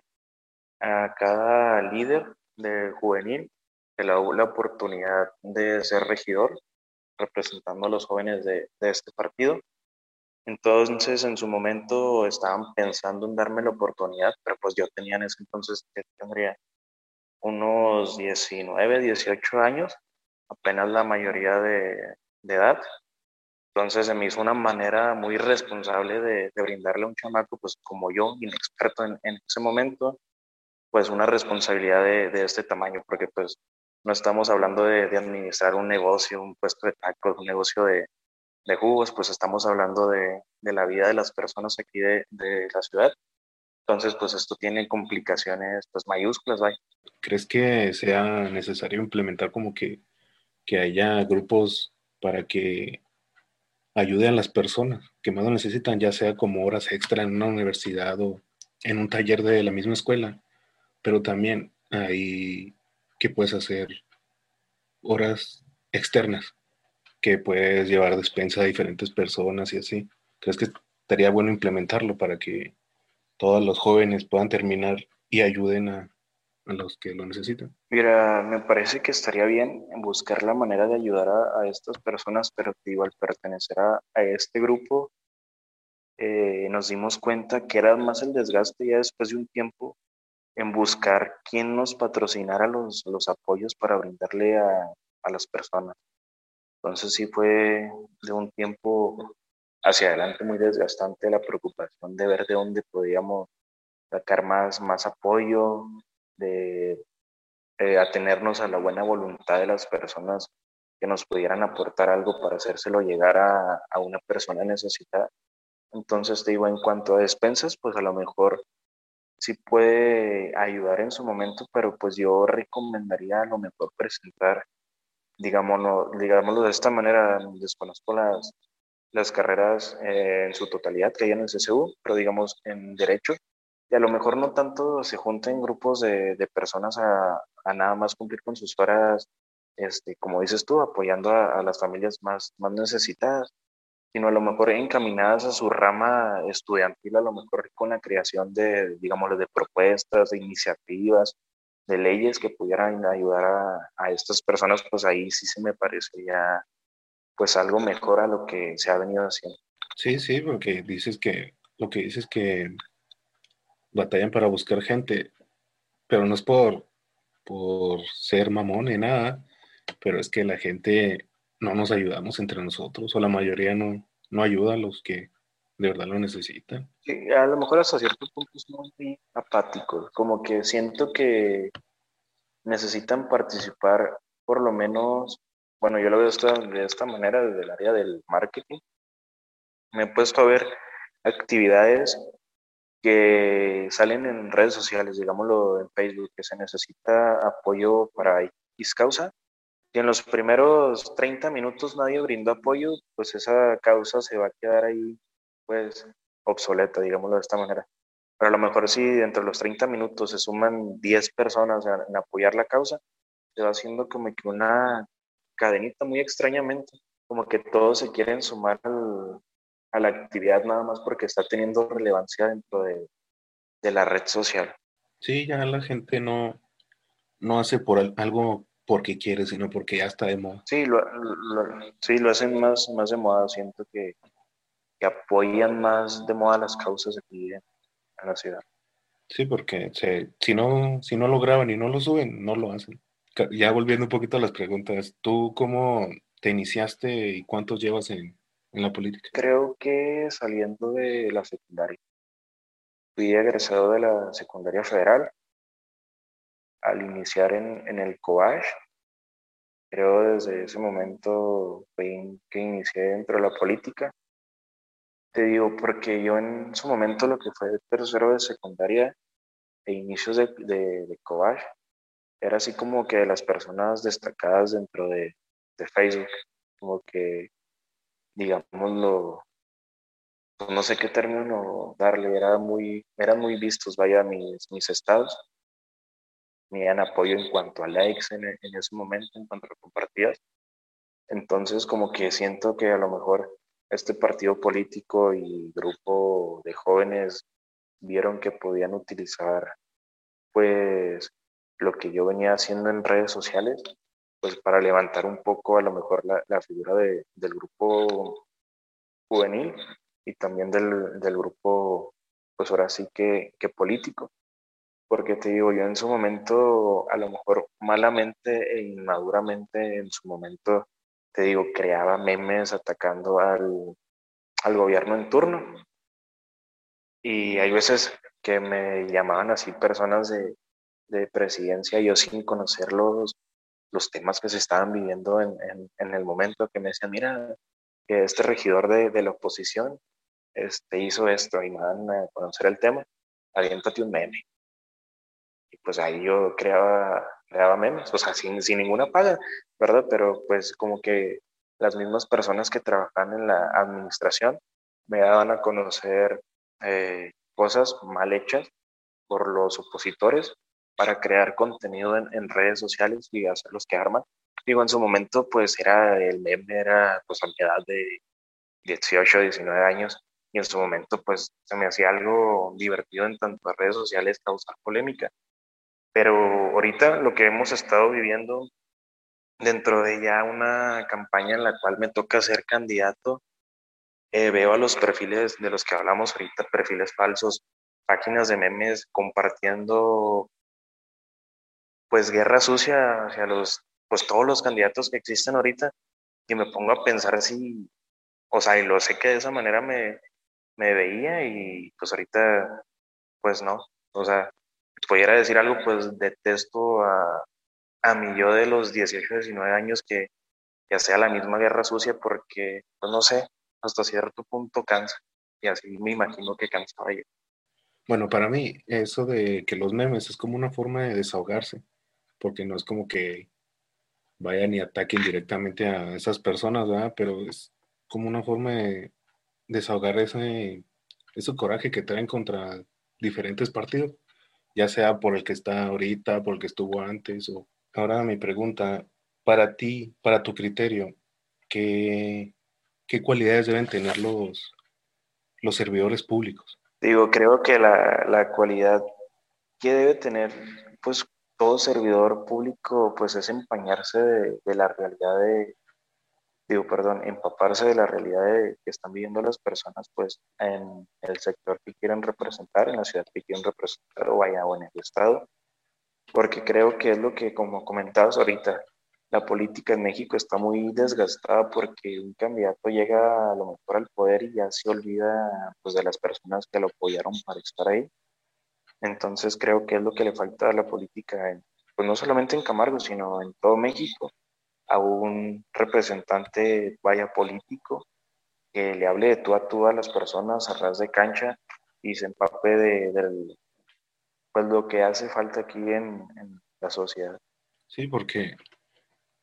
a cada líder de juvenil que le la oportunidad de ser regidor representando a los jóvenes de, de, este partido. Entonces, en su momento estaban pensando en darme la oportunidad, pero pues yo tenía en ese entonces, que tendría unos 19, 18 años, apenas la mayoría de, edad. Entonces se me hizo una manera muy responsable de, brindarle a un chamaco, pues como yo, inexperto en, ese momento, pues una responsabilidad de, de, este tamaño, porque pues no estamos hablando de, de, administrar un negocio, un puesto de tacos, un negocio de, de jugos, pues estamos hablando de, la vida de las personas aquí de, la ciudad. Entonces, pues esto tiene complicaciones pues mayúsculas, ¿vale? ¿Crees que sea necesario implementar como que, que haya grupos para que ayude a las personas que más lo necesitan, ya sea como horas extra en una universidad o en un taller de la misma escuela? pero también hay que puedes hacer horas externas, que puedes llevar despensa a diferentes personas y así. ¿Crees que estaría bueno implementarlo para que todos los jóvenes puedan terminar y ayuden a, los que lo necesitan? Mira, me parece que estaría bien buscar la manera de ayudar a, estas personas, pero digo, al pertenecer a, a este grupo, eh, nos dimos cuenta que era más el desgaste ya después de un tiempo en buscar quién nos patrocinara los, los apoyos para brindarle a, a, las personas. Entonces sí fue de un tiempo hacia adelante muy desgastante la preocupación de ver de dónde podíamos sacar más, más apoyo, de eh, atenernos a la buena voluntad de las personas que nos pudieran aportar algo para hacérselo llegar a, a una persona necesitada. Entonces te digo, en cuanto a despensas, pues a lo mejor sí puede ayudar en su momento, pero pues yo recomendaría a lo mejor presentar, digámoslo, digámoslo de esta manera, desconozco las, las carreras eh, en su totalidad que hay en el CCU, pero digamos en derecho, y a lo mejor no tanto se junten grupos de, de personas a, a, nada más cumplir con sus horas, este, como dices tú, apoyando a, a las familias más, más necesitadas, sino a lo mejor encaminadas a su rama estudiantil, a lo mejor con la creación de, digamos, de propuestas, de iniciativas, de leyes que pudieran ayudar a, a, estas personas, pues ahí sí se me parecería pues algo mejor a lo que se ha venido haciendo. Sí, sí, porque dices que, lo que dices que batallan para buscar gente, pero no es por, por ser mamón ni nada, pero es que la gente no nos ayudamos entre nosotros, o la mayoría no, no ayuda a los que de verdad lo necesitan. Sí, a lo mejor hasta cierto punto son muy apáticos, como que siento que necesitan participar por lo menos, bueno, yo lo veo esta, de esta manera desde el área del marketing. Me he puesto a ver actividades que salen en redes sociales, digámoslo en Facebook, que se necesita apoyo para X causa si en los primeros 30 minutos nadie brindó apoyo, pues esa causa se va a quedar ahí, pues, obsoleta, digámoslo de esta manera. Pero a lo mejor si dentro de los 30 minutos se suman 10 personas en apoyar la causa, se va haciendo como que una cadenita muy extrañamente, como que todos se quieren sumar al, a la actividad nada más porque está teniendo relevancia dentro de, de la red social. Sí, ya la gente no, no hace por algo porque quiere, sino porque ya está de moda. Sí, lo, lo, sí, lo hacen más, más de moda. Siento que, que apoyan más de moda las causas aquí en, en la ciudad. Sí, porque se, si, no, si no lo graban y no lo suben, no lo hacen. Ya volviendo un poquito a las preguntas, ¿tú cómo te iniciaste y cuántos llevas en, en la política? Creo que saliendo de la secundaria. Fui egresado de la secundaria federal. Al iniciar en, en el COASH, creo desde ese momento que inicié dentro de la política. Te digo, porque yo en su momento lo que fue tercero de secundaria e inicios de, de, de era así como que las personas destacadas dentro de, de Facebook, como que, digámoslo, no sé qué término darle, era muy, eran muy vistos, vaya, mis, mis estados, me dan apoyo en cuanto a likes en, en ese momento, en cuanto a compartidas. Entonces, como que siento que a lo mejor este partido político y grupo de jóvenes vieron que podían utilizar pues lo que yo venía haciendo en redes sociales, pues para levantar un poco a lo mejor la, figura de, del grupo juvenil y también del, del, grupo, pues ahora sí que, que político. Porque te digo, yo en su momento, a lo mejor malamente e inmaduramente en su momento, te digo, creaba memes atacando al, al gobierno en turno. Y hay veces que me llamaban así personas de, de presidencia, yo sin conocer los, los temas que se estaban viviendo en, en, en, el momento, que me decían, mira, este regidor de, de la oposición este, hizo esto y me van a conocer el tema, aviéntate un meme. Y pues ahí yo creaba, creaba memes, o sea, sin, sin ninguna paga, ¿verdad? Pero pues como que las mismas personas que trabajan en la administración me daban a conocer eh, cosas mal hechas por los opositores para crear contenido en, en, redes sociales y hacerlos que arman. Digo, en su momento, pues era el meme, era pues a mi edad de 18, 19 años, y en su momento, pues se me hacía algo divertido en tanto redes sociales causar polémica. Pero ahorita lo que hemos estado viviendo dentro de ya una campaña en la cual me toca ser candidato, eh, veo a los perfiles de los que hablamos ahorita, perfiles falsos, páginas de memes compartiendo pues guerra sucia hacia los, pues todos los candidatos que existen ahorita y me pongo a pensar si, o sea, y lo sé que de esa manera me, me veía y pues ahorita, pues no, o sea, pudiera decir algo, pues detesto a, a mi yo de los 18, 19 años que, ya sea la misma guerra sucia porque, pues no sé, hasta cierto punto cansa. Y así me imagino que cansaba yo. Bueno, para mí, eso de que los memes es como una forma de desahogarse, porque no es como que vayan y ataquen directamente a esas personas, ¿verdad? Pero es como una forma de desahogar ese, ese coraje que traen contra diferentes partidos, ya sea por el que está ahorita, por el que estuvo antes. O... Ahora mi pregunta, para ti, para tu criterio, ¿qué, qué cualidades deben tener los, los servidores públicos? Digo, creo que la, la cualidad que debe tener, pues, todo servidor público, pues, es empañarse de, de la realidad de, digo, perdón, empaparse de la realidad de, que están viviendo las personas, pues, en el sector que quieren representar, en la ciudad que quieren representar, o vaya, o en el estado, porque creo que es lo que, como comentabas ahorita, la política en México está muy desgastada porque un candidato llega a lo mejor al poder y ya se olvida pues, de las personas que lo apoyaron para estar ahí. Entonces creo que es lo que le falta a la política, pues no solamente en Camargo, sino en todo México, a un representante, vaya político, que le hable de tú a tú a las personas a ras de cancha y se empape de, pues lo que hace falta aquí en, en la sociedad. Sí, porque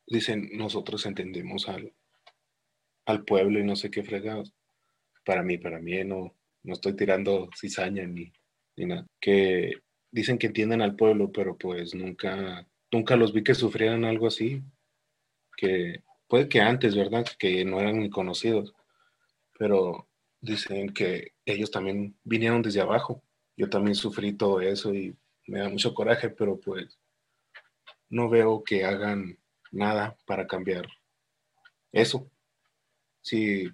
dicen, nosotros entendemos al, al pueblo y no sé qué fregados. Para mí, para mí no, no estoy tirando cizaña ni, ni nada. Que dicen que entienden al pueblo, pero pues nunca, nunca los vi que sufrieran algo así. Que puede que antes, ¿verdad? Que no eran ni conocidos. Pero dicen que ellos también vinieron desde abajo. Yo también sufrí todo eso y me da mucho coraje, pero pues no veo que hagan nada para cambiar eso. Si,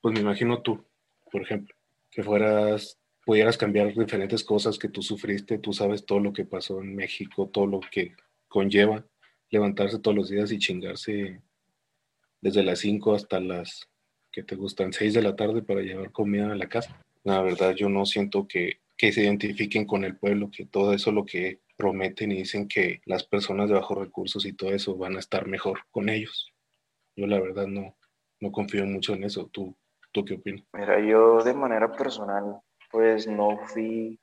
pues me imagino tú, por ejemplo, que fueras, pudieras cambiar diferentes cosas que tú sufriste, tú sabes todo lo que pasó en México, todo lo que conlleva levantarse todos los días y chingarse desde las 5 hasta las que te gustan 6 de la tarde para llevar comida a la casa. La verdad, yo no siento que, que se identifiquen con el pueblo, que todo eso lo que prometen y dicen que las personas de bajos recursos y todo eso van a estar mejor con ellos. Yo la verdad no, no confío mucho en eso. ¿Tú, ¿Tú qué opinas? Mira, yo de manera personal, pues no fui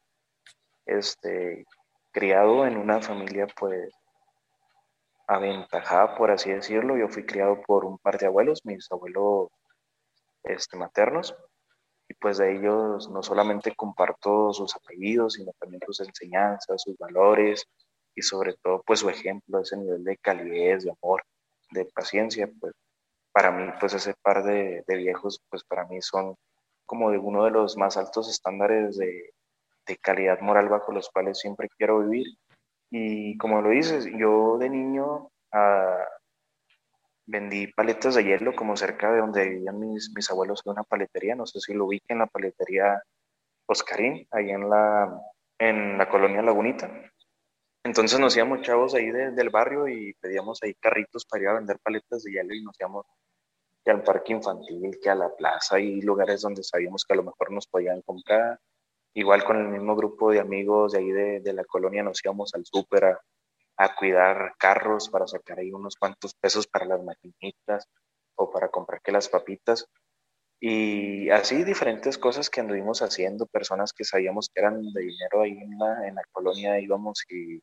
este, criado en una familia pues aventajada, por así decirlo. Yo fui criado por un par de abuelos, mis abuelos este, maternos, y pues de ellos no solamente comparto sus apellidos, sino también sus enseñanzas, sus valores y sobre todo pues su ejemplo, ese nivel de calidez, de amor, de paciencia, pues para mí pues ese par de, de viejos pues para mí son como de uno de los más altos estándares de, de calidad moral bajo los cuales siempre quiero vivir. Y como lo dices, yo de niño ah, vendí paletas de hielo como cerca de donde vivían mis, mis abuelos en una paletería, no sé si lo ubiquen, la paletería Oscarín, ahí en la, en la colonia Lagunita. Entonces nos íbamos chavos ahí del barrio y pedíamos ahí carritos para ir a vender paletas de hielo y nos íbamos que al parque infantil, que a la plaza y lugares donde sabíamos que a lo mejor nos podían comprar. Igual con el mismo grupo de amigos de ahí de, de la colonia nos íbamos al súper a, a, cuidar carros para sacar ahí unos cuantos pesos para las maquinitas o para comprar que las papitas. Y así diferentes cosas que anduvimos haciendo, personas que sabíamos que eran de dinero ahí en la, en la colonia, íbamos y,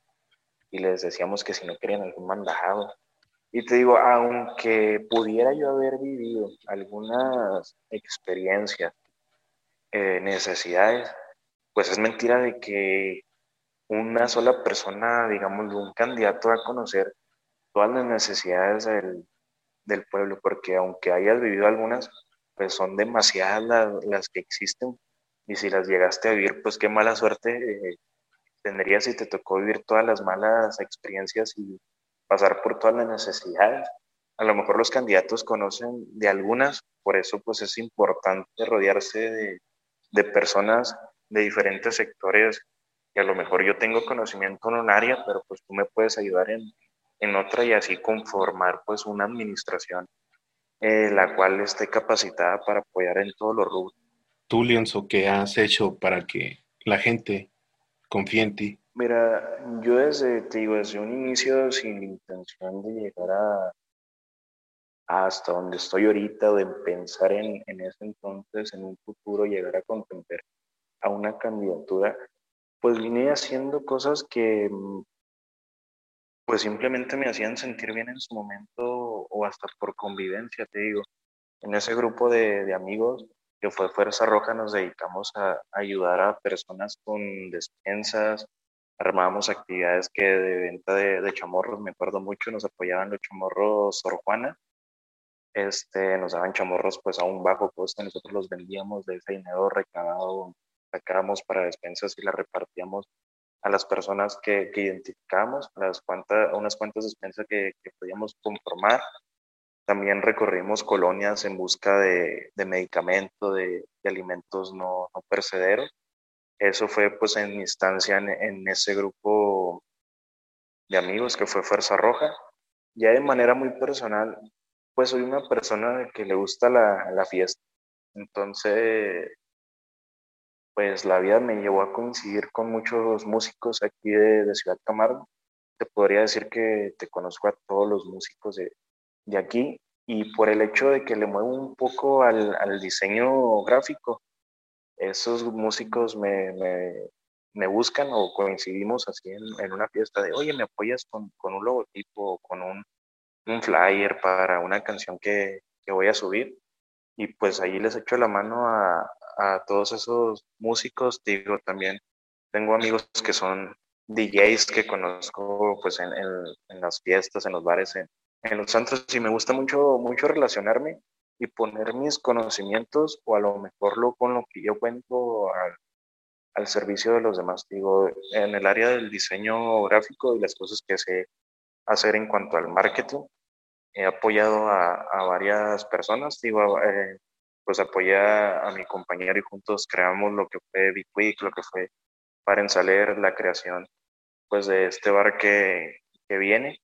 y les decíamos que si no querían algún mandado. Y te digo, aunque pudiera yo haber vivido algunas experiencias, eh, necesidades, pues es mentira de que una sola persona, digamos, un candidato va a conocer todas las necesidades del, del pueblo, porque aunque hayas vivido algunas, pues son demasiadas las, que existen y si las llegaste a vivir, pues qué mala suerte eh, tendrías si te tocó vivir todas las malas experiencias y pasar por todas las necesidades. A lo mejor los candidatos conocen de algunas, por eso pues es importante rodearse de, de personas de diferentes sectores y a lo mejor yo tengo conocimiento en un área, pero pues tú me puedes ayudar en, en otra y así conformar pues una administración eh, la cual esté capacitada para apoyar en todos los rubros. Tú, Lienzo, ¿qué has hecho para que la gente confíe en ti? Mira, yo desde, te digo, desde un inicio sin intención de llegar a hasta donde estoy ahorita de pensar en, en ese entonces, en un futuro, llegar a contemplar a una candidatura, pues vine haciendo cosas que pues simplemente me hacían sentir bien en su momento o hasta por convivencia, te digo. En ese grupo de, de amigos que fue Fuerza Roja nos dedicamos a, ayudar a personas con despensas, armábamos actividades que de venta de, chamorros, me acuerdo mucho, nos apoyaban los chamorros Sor Juana, este, nos daban chamorros pues a un bajo costo, nosotros los vendíamos de ese dinero recaudado, sacábamos para despensas y las repartíamos a las personas que, que identificamos, las cuantas, unas cuantas despensas que, que, podíamos conformar. También recorrimos colonias en busca de, de medicamento, de, de, alimentos no, no percederos. Eso fue pues en mi instancia en, en, ese grupo de amigos que fue Fuerza Roja. Ya de manera muy personal, pues soy una persona que le gusta la, la fiesta. Entonces, pues la vida me llevó a coincidir con muchos músicos aquí de, Ciudad Camargo. Te podría decir que te conozco a todos los músicos de, de aquí y por el hecho de que le muevo un poco al, al diseño gráfico, esos músicos me, me, buscan o coincidimos así en, en, una fiesta de, oye, ¿me apoyas con, con un logotipo, con un, un, flyer para una canción que, que voy a subir? Y pues ahí les echo la mano a, a todos esos músicos, digo, también tengo amigos que son DJs que conozco pues en, en, las fiestas, en los bares, en, en, los santos y me gusta mucho, mucho relacionarme y poner mis conocimientos o a lo mejor lo con lo que yo cuento al, al servicio de los demás. Digo, en el área del diseño gráfico y las cosas que sé hacer en cuanto al marketing, he apoyado a, a varias personas, digo, eh, pues apoyé a, a, mi compañero y juntos creamos lo que fue Big Week, lo que fue para ensaler la creación pues de este bar que, que viene.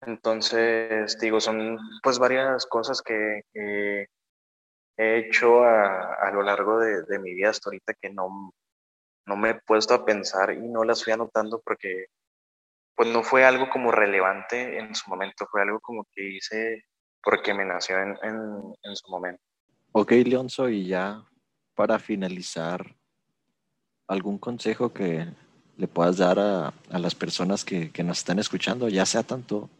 Entonces, digo, son pues varias cosas que, he hecho a, lo largo de, mi vida hasta ahorita que no, no me he puesto a pensar y no las fui anotando porque pues no fue algo como relevante en su momento, fue algo como que hice porque me nació en, en, su momento. Ok, Leonzo, y ya para finalizar, ¿algún consejo que le puedas dar a, a las personas que, que, nos están escuchando, ya sea tanto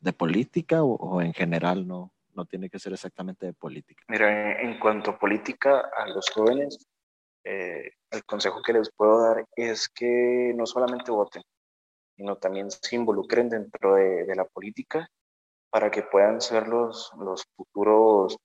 de política o, en general, no, no tiene que ser exactamente de política? Mira, en, cuanto a política, a los jóvenes, eh, el consejo que les puedo dar es que no solamente voten, sino también se involucren dentro de, de la política para que puedan ser los, los futuros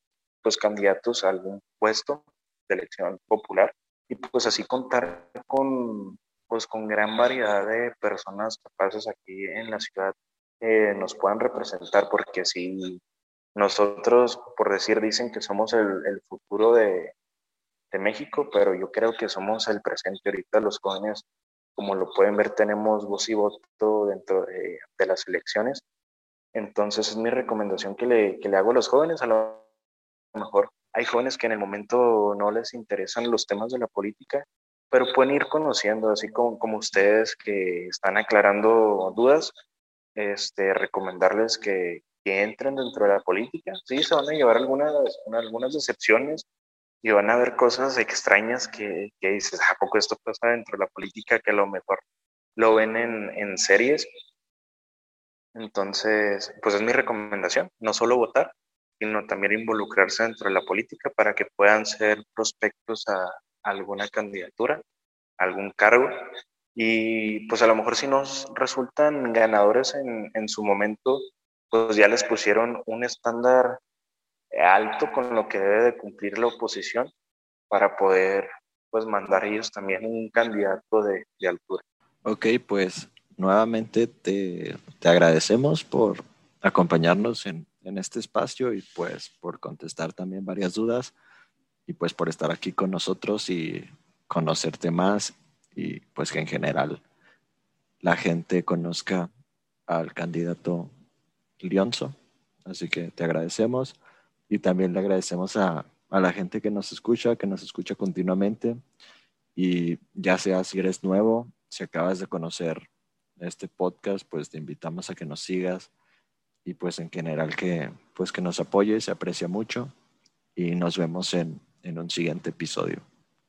pues, candidatos a algún puesto de elección popular y pues así contar con, pues, con gran variedad de personas capaces aquí en la ciudad que nos puedan representar, porque si nosotros, por decir, dicen que somos el, el futuro de, de, México, pero yo creo que somos el presente ahorita, los jóvenes, como lo pueden ver, tenemos voz y voto dentro de, de las elecciones. Entonces es mi recomendación que le, que le hago a los jóvenes, a lo mejor hay jóvenes que en el momento no les interesan los temas de la política, pero pueden ir conociendo, así como, ustedes que están aclarando dudas, este, recomendarles que, que, entren dentro de la política. Sí, se van a llevar algunas, algunas decepciones y van a ver cosas extrañas que, que dices, ¿a poco esto pasa dentro de la política? Que a lo mejor lo ven en, en series. Entonces, pues es mi recomendación, no solo votar, sino también involucrarse dentro de la política para que puedan ser prospectos a, alguna candidatura, algún cargo. Y pues a lo mejor si nos resultan ganadores en, en su momento, pues ya les pusieron un estándar alto con lo que debe de cumplir la oposición para poder pues mandar ellos también un candidato de, de altura. Ok, pues nuevamente te, te agradecemos por acompañarnos en, en este espacio y pues por contestar también varias dudas y pues por estar aquí con nosotros y conocerte más y pues que en general la gente conozca al candidato Lionzo. Así que te agradecemos y también le agradecemos a, a la gente que nos escucha, que nos escucha continuamente y ya sea si eres nuevo, si acabas de conocer este podcast, pues te invitamos a que nos sigas y pues en general que pues que nos apoye, se aprecia mucho y nos vemos en, en un siguiente episodio.